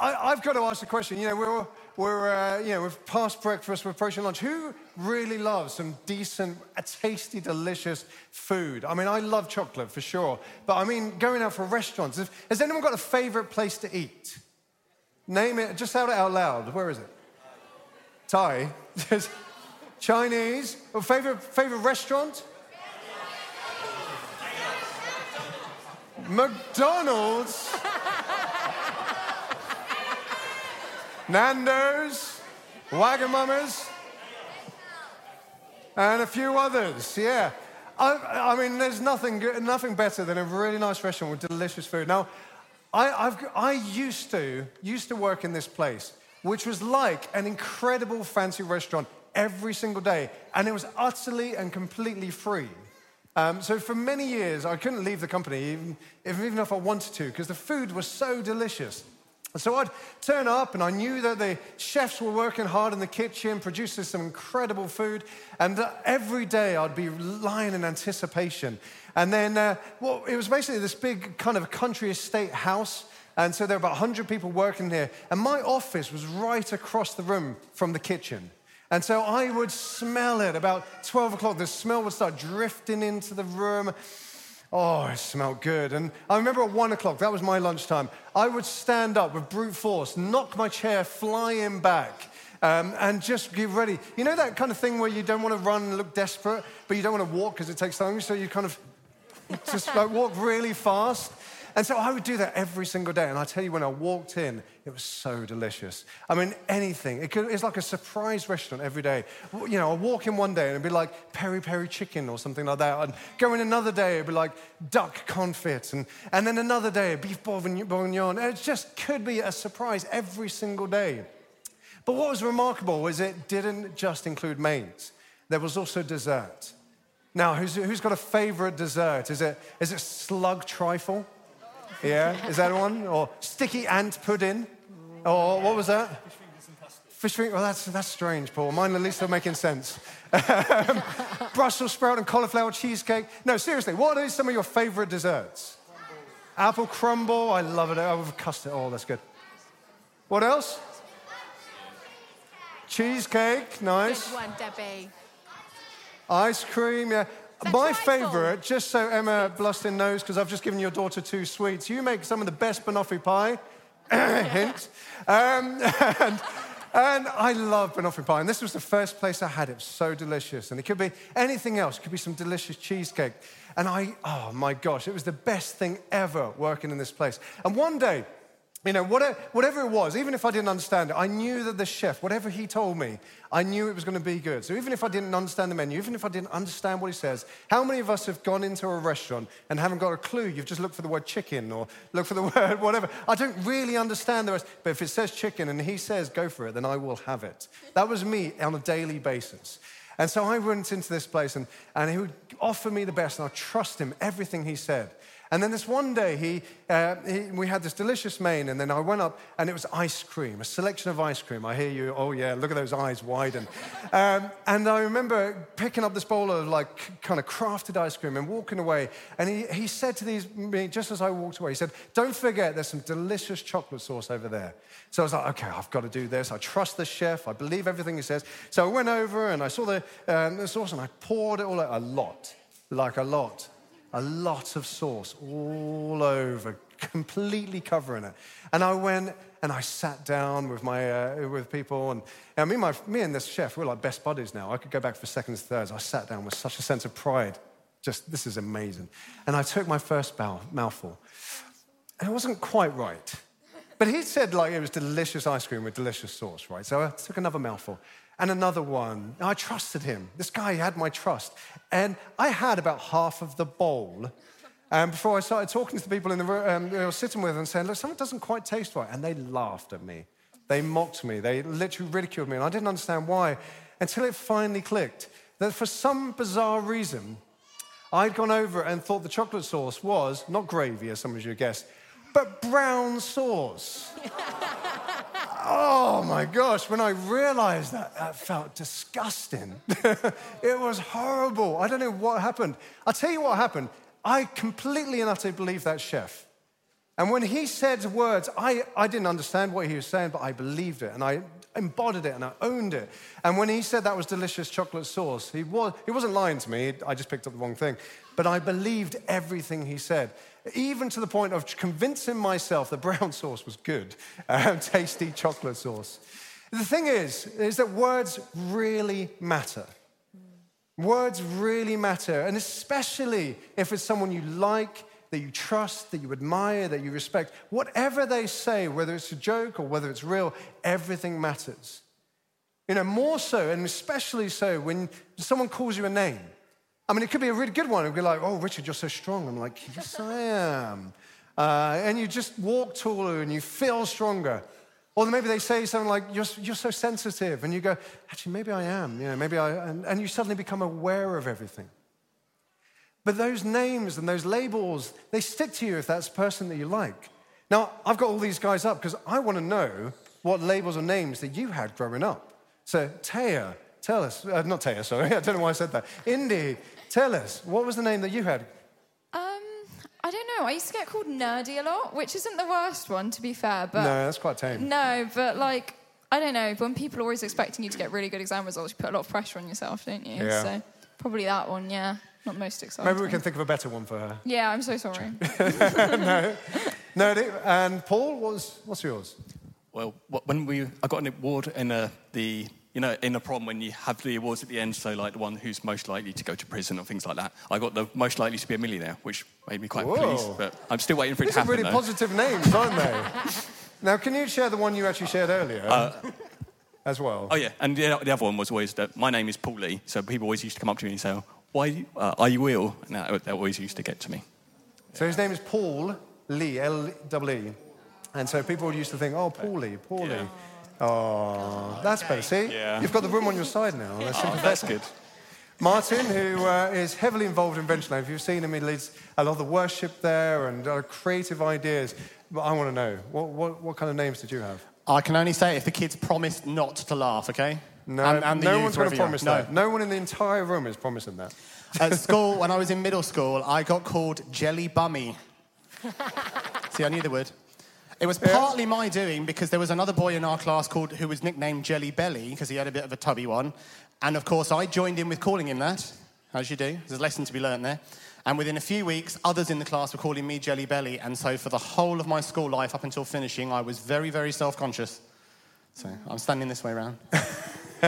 I, have got to ask the question. You know, we're, we're uh, you know, we've passed breakfast, we're approaching lunch. Who really loves some decent, tasty, delicious food? I mean, I love chocolate for sure, but I mean, going out for restaurants. Has anyone got a favorite place to eat? Name it. Just shout it out loud. Where is it? Thai. Chinese. Or favorite favorite restaurant? McDonald's. Nando's, Wagamama's, and a few others. Yeah. I, I, mean, there's nothing, nothing better than a really nice restaurant with delicious food. Now, I, I've, I used to, used to work in this place, which was like an incredible fancy restaurant every single day, and it was utterly and completely free. Um, so for many years, I couldn't leave the company, even, even if I wanted to, because the food was so delicious. So I'd turn up, and I knew that the chefs were working hard in the kitchen, producing some incredible food. And every day I'd be lying in anticipation. And then, uh, well, it was basically this big kind of country estate house. And so there were about 100 people working here. And my office was right across the room from the kitchen. And so I would smell it about 12 o'clock. The smell would start drifting into the room. Oh, it smelled good. And I remember at one o'clock, that was my lunchtime, I would stand up with brute force, knock my chair flying back, um, and just get ready. You know that kind of thing where you don't want to run and look desperate, but you don't want to walk because it takes time, so you kind of just like walk really fast. And so I would do that every single day. And I tell you, when I walked in, it was so delicious. I mean, anything. It could, it's like a surprise restaurant every day. You know, I walk in one day and it'd be like peri peri chicken or something like that. And go in another day, it'd be like duck confit. And, and then another day, beef bourguignon. It just could be a surprise every single day. But what was remarkable was it didn't just include mains, there was also dessert. Now, who's, who's got a favorite dessert? Is it, is it slug trifle? Yeah, is that one? Or sticky ant pudding? Or what was that? Fish fingers. And custard. Fish fingers. Well, that's, that's strange, Paul. Mine at least are making sense. Um, Brussels sprout and cauliflower cheesecake. No, seriously, what are some of your favorite desserts? Crumble. Apple crumble. I love it. I've custard. Oh, that's good. What else? Cheesecake. Nice. Good one, Debbie. Ice cream. Yeah. My favourite, just so Emma Bluston knows, because I've just given your daughter two sweets, you make some of the best banoffee pie. Hint. Um, and, and, I love banoffee pie. And this was the first place I had it. It was so delicious. And it could be anything else. It could be some delicious cheesecake. And I, oh my gosh, it was the best thing ever working in this place. And one day, you know, whatever it was, even if I didn't understand it, I knew that the chef, whatever he told me, I knew it was going to be good. So even if I didn't understand the menu, even if I didn't understand what he says, how many of us have gone into a restaurant and haven't got a clue? You've just looked for the word chicken or looked for the word whatever. I don't really understand the rest, but if it says chicken and he says go for it, then I will have it. That was me on a daily basis. And so I went into this place and, and he would offer me the best, and I trust him, everything he said. And then this one day, he, uh, he, we had this delicious main, and then I went up, and it was ice cream, a selection of ice cream. I hear you, oh yeah, look at those eyes widen. um, and I remember picking up this bowl of like kind of crafted ice cream and walking away. And he, he said to these, me, just as I walked away, he said, Don't forget, there's some delicious chocolate sauce over there. So I was like, Okay, I've got to do this. I trust the chef, I believe everything he says. So I went over and I saw the, um, the sauce, and I poured it all out, a lot, like a lot a lot of sauce all over, completely covering it. And I went and I sat down with my uh, with people, and, and me, my, me and this chef, we're like best buddies now. I could go back for seconds, thirds. I sat down with such a sense of pride. Just this is amazing. And I took my first bow, mouthful, and it wasn't quite right. But he said like it was delicious ice cream with delicious sauce, right? So I took another mouthful and another one. I trusted him. This guy had my trust. And I had about half of the bowl And before I started talking to the people in the room um, I was sitting with and saying, look, something doesn't quite taste right. And they laughed at me. They mocked me. They literally ridiculed me. And I didn't understand why until it finally clicked that for some bizarre reason, I'd gone over and thought the chocolate sauce was not gravy, as some of you guessed, but brown sauce. oh my gosh, when I realized that, that felt disgusting. it was horrible. I don't know what happened. I'll tell you what happened. I completely and utterly believe that chef. And when he said words, I, I didn't understand what he was saying, but I believed it and I embodied it and I owned it. And when he said that was delicious chocolate sauce, he, was, he wasn't lying to me. I just picked up the wrong thing. But I believed everything he said, even to the point of convincing myself that brown sauce was good, um, tasty chocolate sauce. The thing is, is that words really matter. Words really matter, and especially if it's someone you like that you trust, that you admire, that you respect, whatever they say, whether it's a joke or whether it's real, everything matters. You know, more so, and especially so when someone calls you a name. I mean, it could be a really good one. It'd be like, oh, Richard, you're so strong. I'm like, yes, I am. Uh, and you just walk taller and you feel stronger. Or maybe they say something like, you're, you're so sensitive. And you go, actually, maybe I am. You know, maybe I, and, and you suddenly become aware of everything. But those names and those labels, they stick to you if that's the person that you like. Now, I've got all these guys up because I want to know what labels or names that you had growing up. So, Taya, tell us. Uh, not Taya, sorry. I don't know why I said that. Indy, tell us. What was the name that you had? Um, I don't know. I used to get called nerdy a lot, which isn't the worst one, to be fair. But no, that's quite tame. No, but like, I don't know. When people are always expecting you to get really good exam results, you put a lot of pressure on yourself, don't you? Yeah. So, probably that one, yeah. Not most exciting. Maybe we can think of a better one for her. Yeah, I'm so sorry. no, no. And Paul, what's what's yours? Well, when we, I got an award in a, the, you know, in a prom when you have the awards at the end, so like the one who's most likely to go to prison or things like that. I got the most likely to be a millionaire, which made me quite Whoa. pleased. But I'm still waiting for it These to happen. These are really though. positive names, aren't they? now, can you share the one you actually shared earlier? Uh, as well. Oh yeah, and the, the, other one was always that my name is Paul Lee, so people always used to come up to me and say, why uh, are you ill? And that, that always used to get to me. So his name is Paul Lee, L E. And so people used to think, oh, Paul Lee, Paul Lee. Oh, that's better. See? Yeah. You've got the room on your side now. That's, oh, that's good. Martin, who uh, is heavily involved in Venture If you've seen him, he leads a lot of the worship there and uh, creative ideas. But I want to know, what, what, what kind of names did you have? I can only say if the kids promised not to laugh, okay? No, and, and no one's going to promise that. No. no one in the entire room is promising that. At school, when I was in middle school, I got called Jelly Bummy. See, I knew the word. It was partly my doing because there was another boy in our class called who was nicknamed Jelly Belly because he had a bit of a tubby one, and of course I joined in with calling him that, as you do. There's a lesson to be learned there. And within a few weeks, others in the class were calling me Jelly Belly, and so for the whole of my school life up until finishing, I was very, very self-conscious. So I'm standing this way around.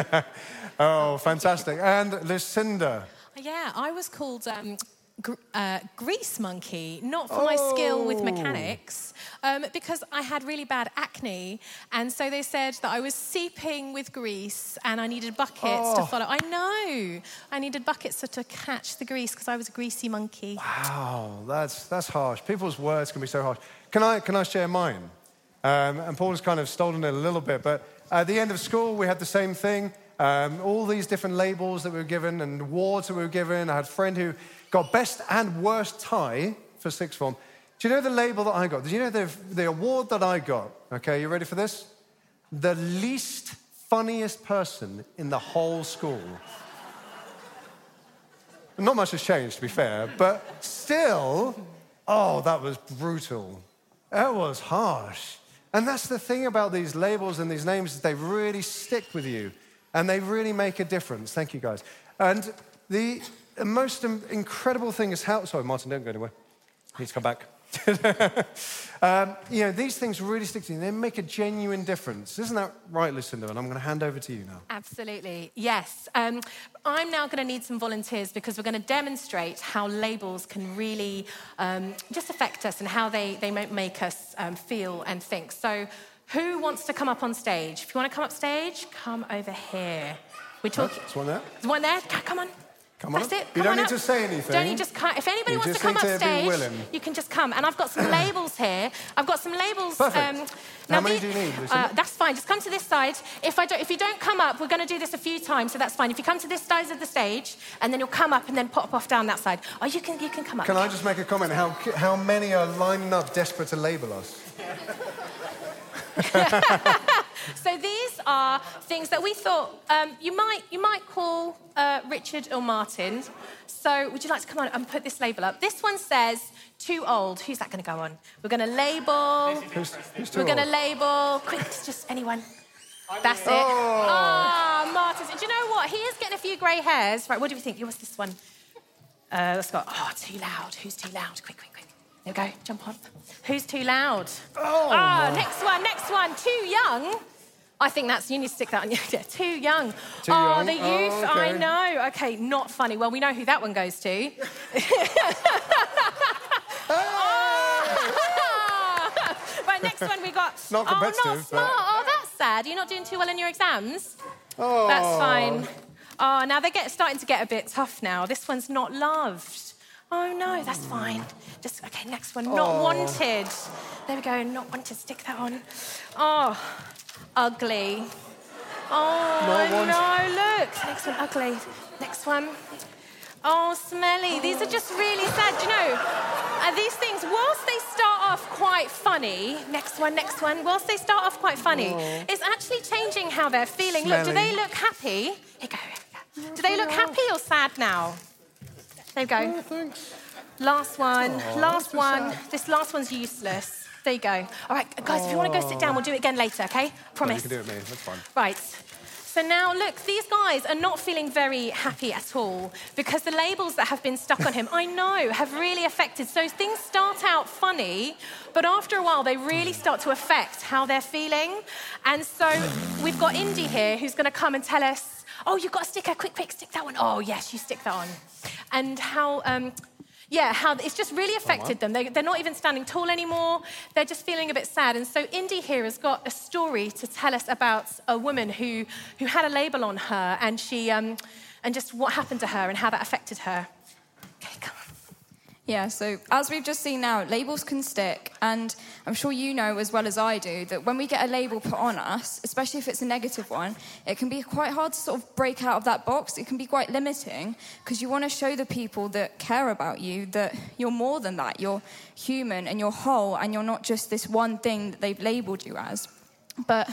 oh, fantastic. And Lucinda. Yeah, I was called um, gr- uh, Grease Monkey, not for oh. my skill with oh. mechanics, um, because I had really bad acne. And so they said that I was seeping with grease and I needed buckets oh. to follow. I know. I needed buckets to, to catch the grease because I was a greasy monkey. Wow, that's, that's harsh. People's words can be so harsh. Can I, can I share mine? Um, and Paul has kind of stolen it a little bit, but at the end of school, we had the same thing. Um, all these different labels that we were given and awards that we were given. I had a friend who got best and worst tie for sixth form. Do you know the label that I got? Do you know the, the award that I got? Okay, you ready for this? The least funniest person in the whole school. Not much has changed, to be fair, but still, oh, that was brutal. That was harsh. And that's the thing about these labels and these names, they really stick with you and they really make a difference. Thank you, guys. And the most incredible thing is how. Sorry, Martin, don't go anywhere. Please come back. um, you know, these things really stick to you. They make a genuine difference. Isn't that right, Lucinda? And I'm going to hand over to you now. Absolutely, yes. Um, I'm now going to need some volunteers because we're going to demonstrate how labels can really um, just affect us and how they, they make us um, feel and think. So, who wants to come up on stage? If you want to come up stage, come over here. We talk. There's one there. There's one there. Come on. Come on. That's it. Come you don't need up. to say anything. Don't you just come? If anybody you wants to come up stage, you can just come. And I've got some labels here. I've got some labels. Perfect. Um, How many do you need? Uh, that's fine. Just come to this side. If I don't, if you don't come up, we're going to do this a few times, so that's fine. If you come to this side of the stage, and then you'll come up and then pop off down that side. Oh, you can, you can come up. Can I just make a comment? How how many are lining up, desperate to label us? so these are things that we thought um, you might you might call uh, Richard or Martin. So would you like to come on and put this label up? This one says too old. Who's that going to go on? We're going to label. Who's, who's too We're going to label. Quick, just anyone. That's it. Oh. Ah, Martin. Do you know what? He is getting a few grey hairs. Right, what do we think? What's this one? Uh, let's go. Oh, too loud. Who's too loud? Quick, quick, quick. There we go. Jump on. Who's too loud? Oh. Ah, next one, next one. Too young. I think that's, you need to stick that on. Yeah, too young. Too oh, young. the oh, youth. Oh, I know. Okay, not funny. Well, we know who that one goes to. right, next one we got. Not oh, not competitive, smart. but- Oh, that's sad. You're not doing too well in your exams. Oh. That's fine. Oh, now they're get, starting to get a bit tough now. This one's not loved. Oh no, that's fine. Just okay. Next one, not wanted. There we go. Not wanted. Stick that on. Oh, ugly. Oh no! Look, next one, ugly. Next one. Oh, smelly. These are just really sad. Do you know, uh, these things, whilst they start off quite funny, next one, next one, whilst they start off quite funny, it's actually changing how they're feeling. Look, do they look happy? Here you go. here you go. Do they look happy or sad now? There you go. Oh, thanks. Last one, last so one. sad. This last one's useless. There you go. All right, guys, if you want to go sit down, we'll do it again later, okay? No, you Promise. can do it, me. That's fine. Right. So now, look, these guys are not feeling very happy at all because the labels that have been stuck on him, I know, have really affected. So things start out funny, but after a while, they really hmm. start to affect how they're feeling. And so we've got Indy here who's going to come and tell us, oh, you've got a sticker, quick, quick, stick that one. Oh, yes, you stick that on. And how. Um, yeah, how it's just really affected them. They, they're not even standing tall anymore. They're just feeling a bit sad. And so Indy here has got a story to tell us about a woman who, who had a label on her and she um, and just what happened to her and how that affected her. Okay, come on. Yeah, so as we've just seen now, labels can stick. And I'm sure you know as well as I do that when we get a label put on us, especially if it's a negative one, it can be quite hard to sort of break out of that box. It can be quite limiting because you want to show the people that care about you that you're more than that. You're human and you're whole and you're not just this one thing that they've labeled you as. But,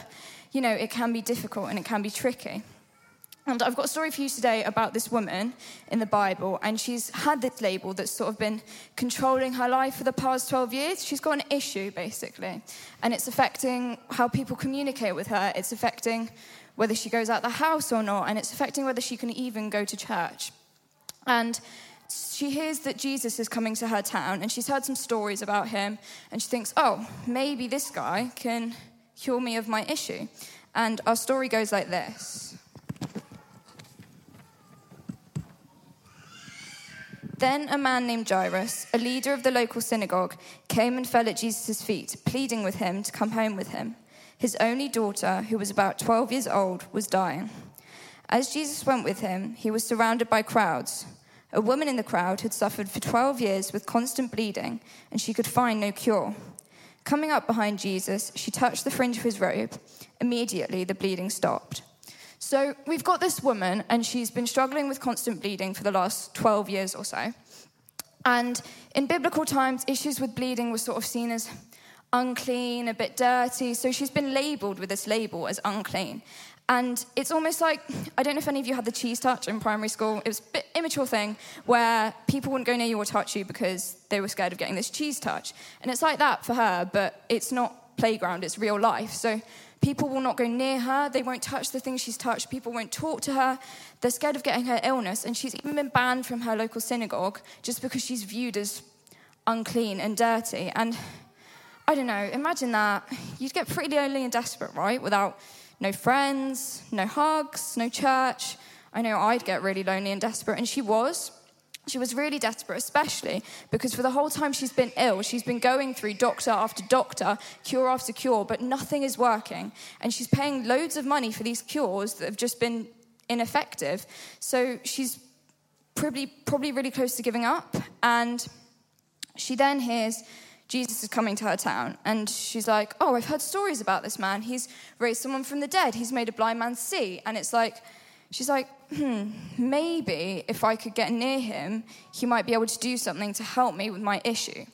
you know, it can be difficult and it can be tricky. And I've got a story for you today about this woman in the Bible, and she's had this label that's sort of been controlling her life for the past 12 years. She's got an issue, basically, and it's affecting how people communicate with her. It's affecting whether she goes out the house or not, and it's affecting whether she can even go to church. And she hears that Jesus is coming to her town, and she's heard some stories about him, and she thinks, oh, maybe this guy can cure me of my issue. And our story goes like this. Then a man named Jairus, a leader of the local synagogue, came and fell at Jesus' feet, pleading with him to come home with him. His only daughter, who was about 12 years old, was dying. As Jesus went with him, he was surrounded by crowds. A woman in the crowd had suffered for 12 years with constant bleeding, and she could find no cure. Coming up behind Jesus, she touched the fringe of his robe. Immediately, the bleeding stopped. So we've got this woman, and she's been struggling with constant bleeding for the last 12 years or so. And in biblical times, issues with bleeding were sort of seen as unclean, a bit dirty. So she's been labeled with this label as unclean. And it's almost like I don't know if any of you had the cheese touch in primary school. It was a bit immature thing where people wouldn't go near you or touch you because they were scared of getting this cheese touch. And it's like that for her, but it's not playground, it's real life. So people will not go near her, they won't touch the things she's touched, people won't talk to her. They're scared of getting her illness, and she's even been banned from her local synagogue just because she's viewed as unclean and dirty. And I don't know, imagine that. You'd get pretty lonely and desperate, right? Without no friends, no hugs, no church. I know I'd get really lonely and desperate, and she was. She was really desperate, especially because for the whole time she's been ill, she's been going through doctor after doctor, cure after cure, but nothing is working. And she's paying loads of money for these cures that have just been ineffective. So she's probably, probably really close to giving up. And she then hears Jesus is coming to her town, and she's like, Oh, I've heard stories about this man. He's raised someone from the dead, he's made a blind man see. And it's like, she's like, Hmm, maybe if I could get near him, he might be able to do something to help me with my issue.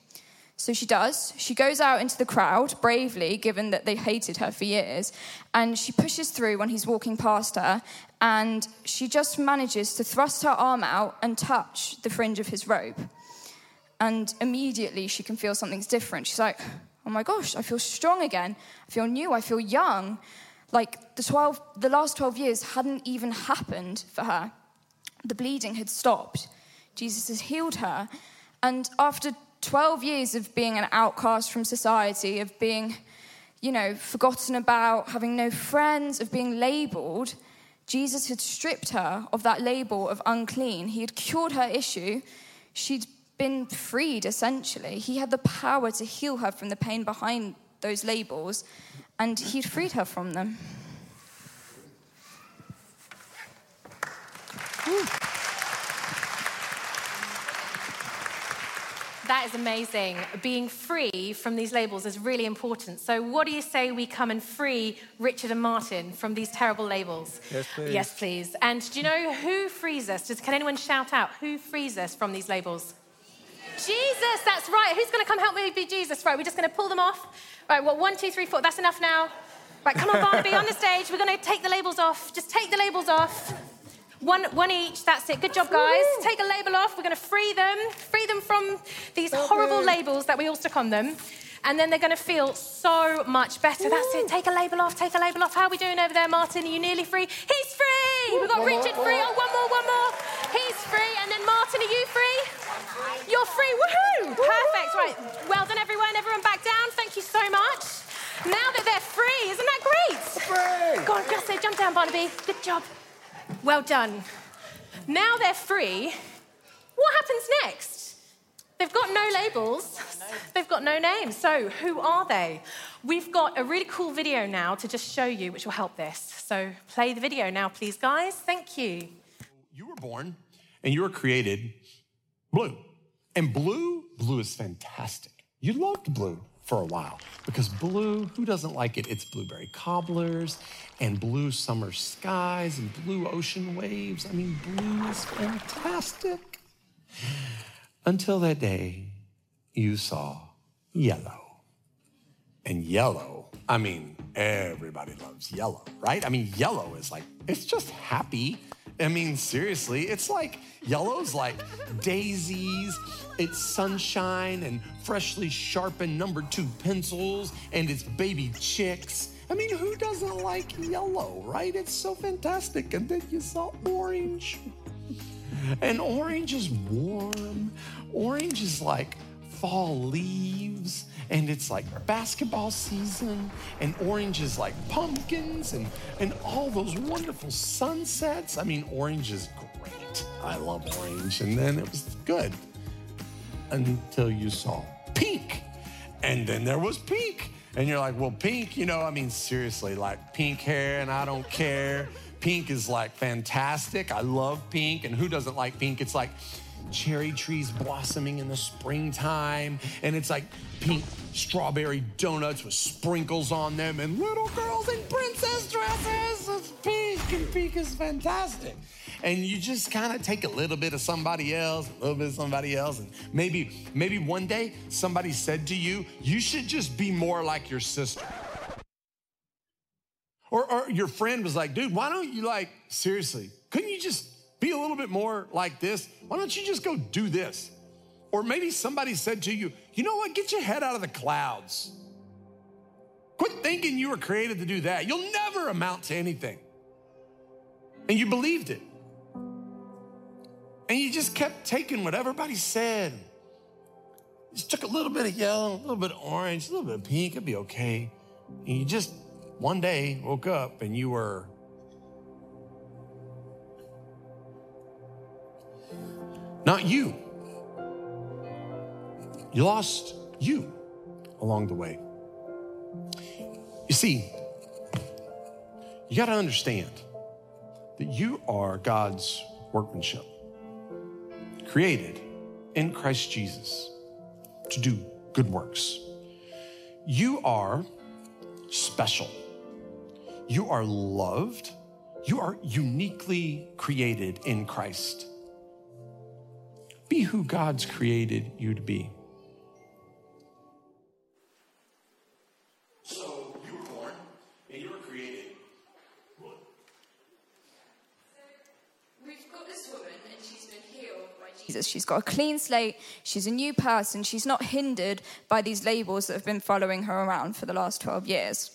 So she does. She goes out into the crowd bravely, given that they hated her for years, and she pushes through when he's walking past her, and she just manages to thrust her arm out and touch the fringe of his robe. And immediately she can feel something's different. She's like, oh my gosh, I feel strong again. I feel new. I feel young. Like the, 12, the last 12 years hadn't even happened for her. The bleeding had stopped. Jesus has healed her. And after 12 years of being an outcast from society, of being, you know, forgotten about, having no friends, of being labeled, Jesus had stripped her of that label of unclean. He had cured her issue. She'd been freed, essentially. He had the power to heal her from the pain behind those labels, and he'd freed her from them. Ooh. That is amazing. Being free from these labels is really important. So, what do you say we come and free Richard and Martin from these terrible labels? Yes, please. Yes, please. And do you know who frees us? Does, can anyone shout out who frees us from these labels? Jesus, that's right. Who's going to come help me be Jesus? Right, we're just going to pull them off. Right, what? One, two, three, four. That's enough now. Right, come on, Barnaby, on the stage. We're going to take the labels off. Just take the labels off. One, one each. That's it. Good job, guys. Take a label off. We're going to free them, free them from these horrible labels that we all stuck on them. And then they're going to feel so much better. That's it. Take a label off. Take a label off. How are we doing over there, Martin? Are you nearly free? He's free. We've got Richard free. Oh, one more, one more. He's free. And then Martin, are you free? You're free. Woohoo! Perfect. Right. Well done, everyone. Everyone back down. Thank you so much. Now that they're free, isn't that great? Free. Go on, just jump down, Barnaby. Good job. Well done. Now they're free. What happens next? They've got no labels. They've got no names. So, who are they? We've got a really cool video now to just show you, which will help this. So, play the video now, please, guys. Thank you. You were born and you were created blue. And blue, blue is fantastic. You loved blue for a while because blue, who doesn't like it? It's blueberry cobblers and blue summer skies and blue ocean waves. I mean, blue is fantastic. Until that day, you saw yellow. And yellow, I mean, everybody loves yellow, right? I mean, yellow is like, it's just happy. I mean, seriously, it's like yellow's like daisies, it's sunshine and freshly sharpened number two pencils, and it's baby chicks. I mean, who doesn't like yellow, right? It's so fantastic. And then you saw orange. And orange is warm. Orange is like fall leaves and it's like basketball season and orange is like pumpkins and, and all those wonderful sunsets. I mean, orange is great. I love orange. And then it was good until you saw pink. And then there was pink. And you're like, well, pink, you know, I mean, seriously, like pink hair and I don't care. Pink is like fantastic. I love pink. And who doesn't like pink? It's like cherry trees blossoming in the springtime. And it's like pink strawberry donuts with sprinkles on them and little girls in princess dresses. It's pink, and pink is fantastic. And you just kind of take a little bit of somebody else, a little bit of somebody else, and maybe, maybe one day somebody said to you, you should just be more like your sister. Or, or your friend was like, dude, why don't you like, seriously, couldn't you just be a little bit more like this? Why don't you just go do this? Or maybe somebody said to you, you know what, get your head out of the clouds. Quit thinking you were created to do that. You'll never amount to anything. And you believed it. And you just kept taking what everybody said. Just took a little bit of yellow, a little bit of orange, a little bit of pink, it'd be okay. And you just one day woke up and you were not you. You lost you along the way. You see, you got to understand that you are God's workmanship, created in Christ Jesus to do good works. You are special. You are loved. You are uniquely created in Christ. Be who God's created you to be. So you were born and you were created. We've got this woman and she's been healed by Jesus. She's got a clean slate. She's a new person. She's not hindered by these labels that have been following her around for the last 12 years.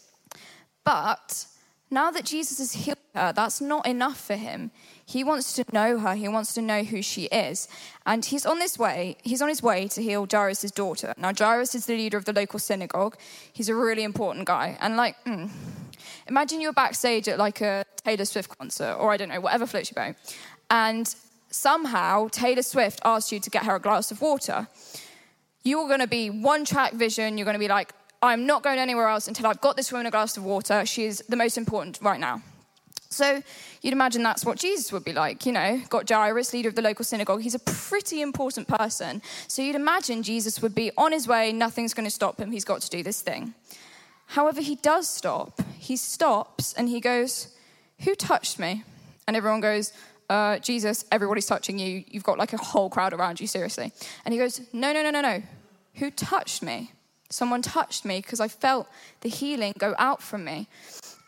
But now that Jesus has healed, her, that's not enough for him. He wants to know her. He wants to know who she is. And he's on this way. He's on his way to heal Jairus' daughter. Now, Jairus is the leader of the local synagogue. He's a really important guy. And like, mm, imagine you're backstage at like a Taylor Swift concert, or I don't know, whatever floats your boat. And somehow Taylor Swift asked you to get her a glass of water, you're going to be one track vision. You're going to be like, I'm not going anywhere else until I've got this woman a glass of water. She is the most important right now. So you'd imagine that's what Jesus would be like. You know, got Jairus, leader of the local synagogue. He's a pretty important person. So you'd imagine Jesus would be on his way. Nothing's going to stop him. He's got to do this thing. However, he does stop. He stops and he goes, Who touched me? And everyone goes, uh, Jesus, everybody's touching you. You've got like a whole crowd around you, seriously. And he goes, No, no, no, no, no. Who touched me? Someone touched me because I felt the healing go out from me.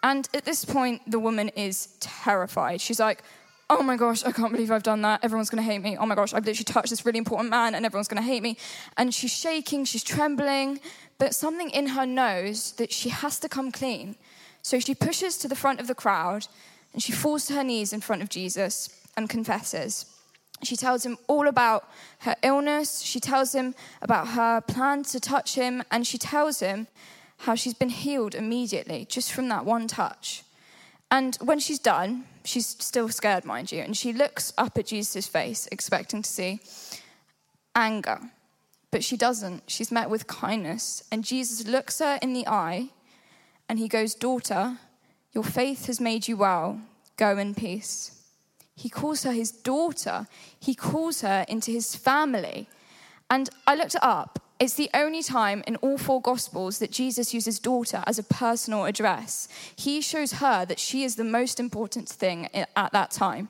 And at this point, the woman is terrified. She's like, Oh my gosh, I can't believe I've done that. Everyone's gonna hate me. Oh my gosh, I've literally touched this really important man and everyone's gonna hate me. And she's shaking, she's trembling, but something in her knows that she has to come clean. So she pushes to the front of the crowd and she falls to her knees in front of Jesus and confesses. She tells him all about her illness. She tells him about her plan to touch him. And she tells him how she's been healed immediately just from that one touch. And when she's done, she's still scared, mind you. And she looks up at Jesus' face, expecting to see anger. But she doesn't. She's met with kindness. And Jesus looks her in the eye and he goes, Daughter, your faith has made you well. Go in peace. He calls her his daughter. He calls her into his family. And I looked it up. It's the only time in all four Gospels that Jesus uses daughter as a personal address. He shows her that she is the most important thing at that time.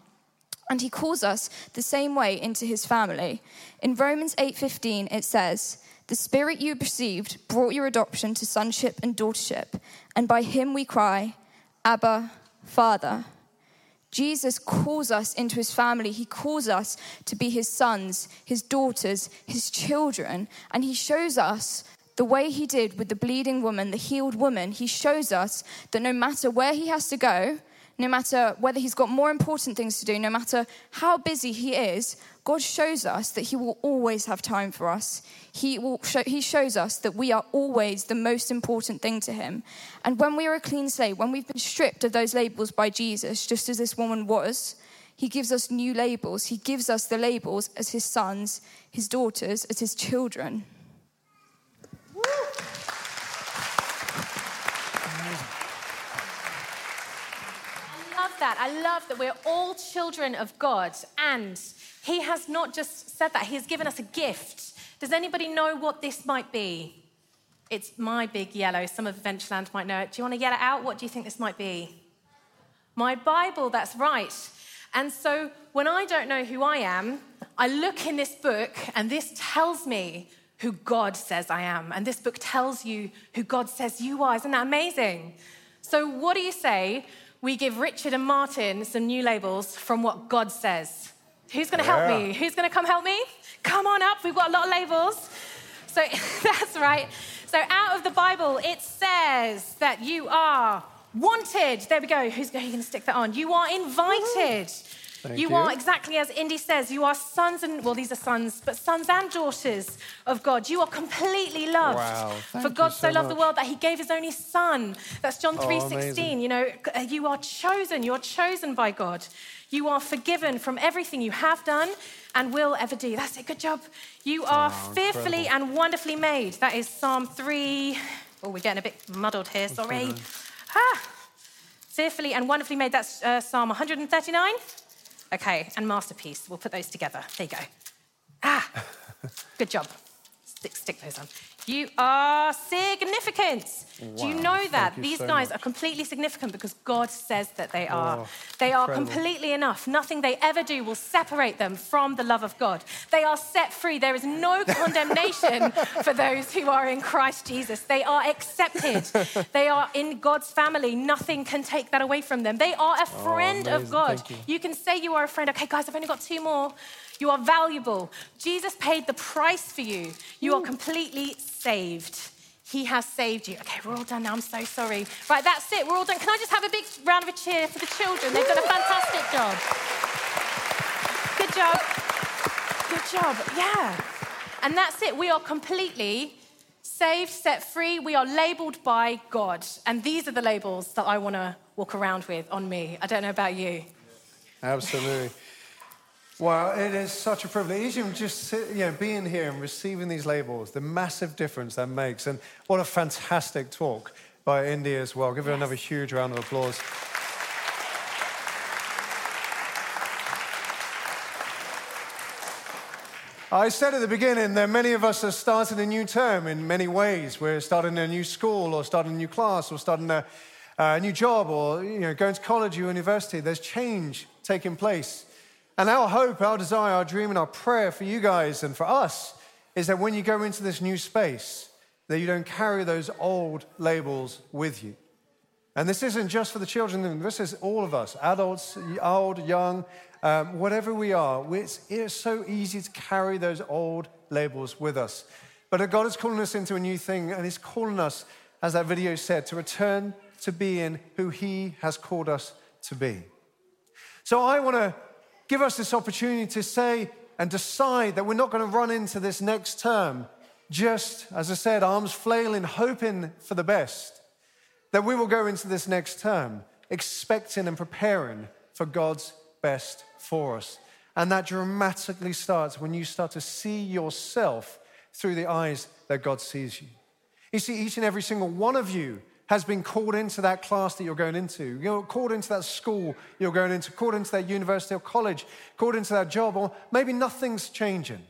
And he calls us the same way into his family. In Romans 8:15 it says, "The spirit you received brought your adoption to sonship and daughtership, and by him we cry, Abba, Father." Jesus calls us into his family. He calls us to be his sons, his daughters, his children. And he shows us the way he did with the bleeding woman, the healed woman. He shows us that no matter where he has to go, no matter whether he's got more important things to do, no matter how busy he is, God shows us that he will always have time for us. He, will show, he shows us that we are always the most important thing to him. And when we are a clean slate, when we've been stripped of those labels by Jesus, just as this woman was, he gives us new labels. He gives us the labels as his sons, his daughters, as his children. That. I love that we're all children of God. And He has not just said that, He has given us a gift. Does anybody know what this might be? It's my big yellow. Some of Adventureland might know it. Do you want to yell it out? What do you think this might be? My Bible, that's right. And so when I don't know who I am, I look in this book and this tells me who God says I am. And this book tells you who God says you are. Isn't that amazing? So, what do you say we give Richard and Martin some new labels from what God says. Who's going to help me? Who's going to come help me? Come on up. We've got a lot of labels. So that's right. So out of the Bible, it says that you are wanted. There we go. Who's going to stick that on? You are invited. Thank you, you. are exactly as Indy says, you are sons and, well, these are sons, but sons and daughters of God. You are completely loved. Wow, For God so so loved the world that he gave his only son. That's John Oh, 3:16. amazing. you know, uh, you are chosen. You are chosen by God. You are forgiven from everything you have done and will ever do. That's it. Good job. You are fearfully and wonderfully made. That is Psalm 3. Oh, we're getting a bit muddled here. Sorry. Ah. Fearfully and wonderfully made. That's uh, Psalm 139. Okay, and masterpiece. We'll put those together. There you go. Ah, good job. Stick, stick those on. You are significant. Do you know that? you These so guys much. are completely significant because God says that they oh, are. they are completely enough. Nothing they ever do will separate them from the love of God. They are set free. There is no condemnation for those who are in Christ Jesus. They are accepted. they are in God's family. Nothing can take that away from them. They are a oh, friend of. God. You. You can say you are a friend. Okay, guys, I've only got two more. You are valuable. Jesus paid the price for you. You are completely saved. He has saved you. Okay, we're all done now. I'm so sorry. Right, that's it. We're all done. Can I just have a big round of a cheer for the children? They've done a fantastic job. Good job. Good job. Yeah. And that's it. We are completely saved, set free. We are labeled by God. And these are the labels that I want to walk around with on me. I don't know about you. Absolutely. Wow, it is such a privilege. Even just sit, you know, being here and receiving these labels, the massive difference that makes. And what a fantastic talk by India as well. Give her another huge round of applause. I said at the beginning that many of us are starting a new term in many ways. We're starting a new school or starting a new class or starting a, a new job or you know, going to college or university. There's change taking place. And our hope, our desire, our dream, and our prayer for you guys and for us is that when you go into this new space, that you don't carry those old labels with you. And this isn't just for the children, this is all of us adults, old, young, um, whatever we are. It's, it's so easy to carry those old labels with us. But God is calling us into a new thing, and He's calling us, as that video said, to return to being who He has called us to be. So I want to give us this opportunity to say and decide that we're not going to run into this next term just, as I said, arms flailing, hoping for the best. That we will go into this next term expecting and preparing for God's best for us. And that dramatically starts when you start to see yourself through the eyes that God sees you. You see, each and every single one of you has been called into that class that you're going into. You're called into that school you're going into, called into that university or college, called into that job, or maybe nothing's changing.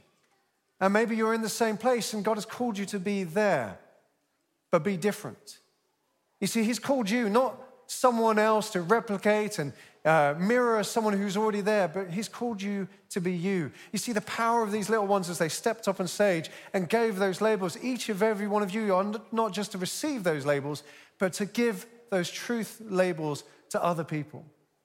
And maybe you're in the same place and God has called you to be there, but be different. You see, He's called you, not someone else to replicate and uh, mirror someone who's already there, but He's called you to be you. You see, the power of these little ones as they stepped up on stage and gave those labels, each of every one of you are not just to receive those labels, but to give those truth labels to other people.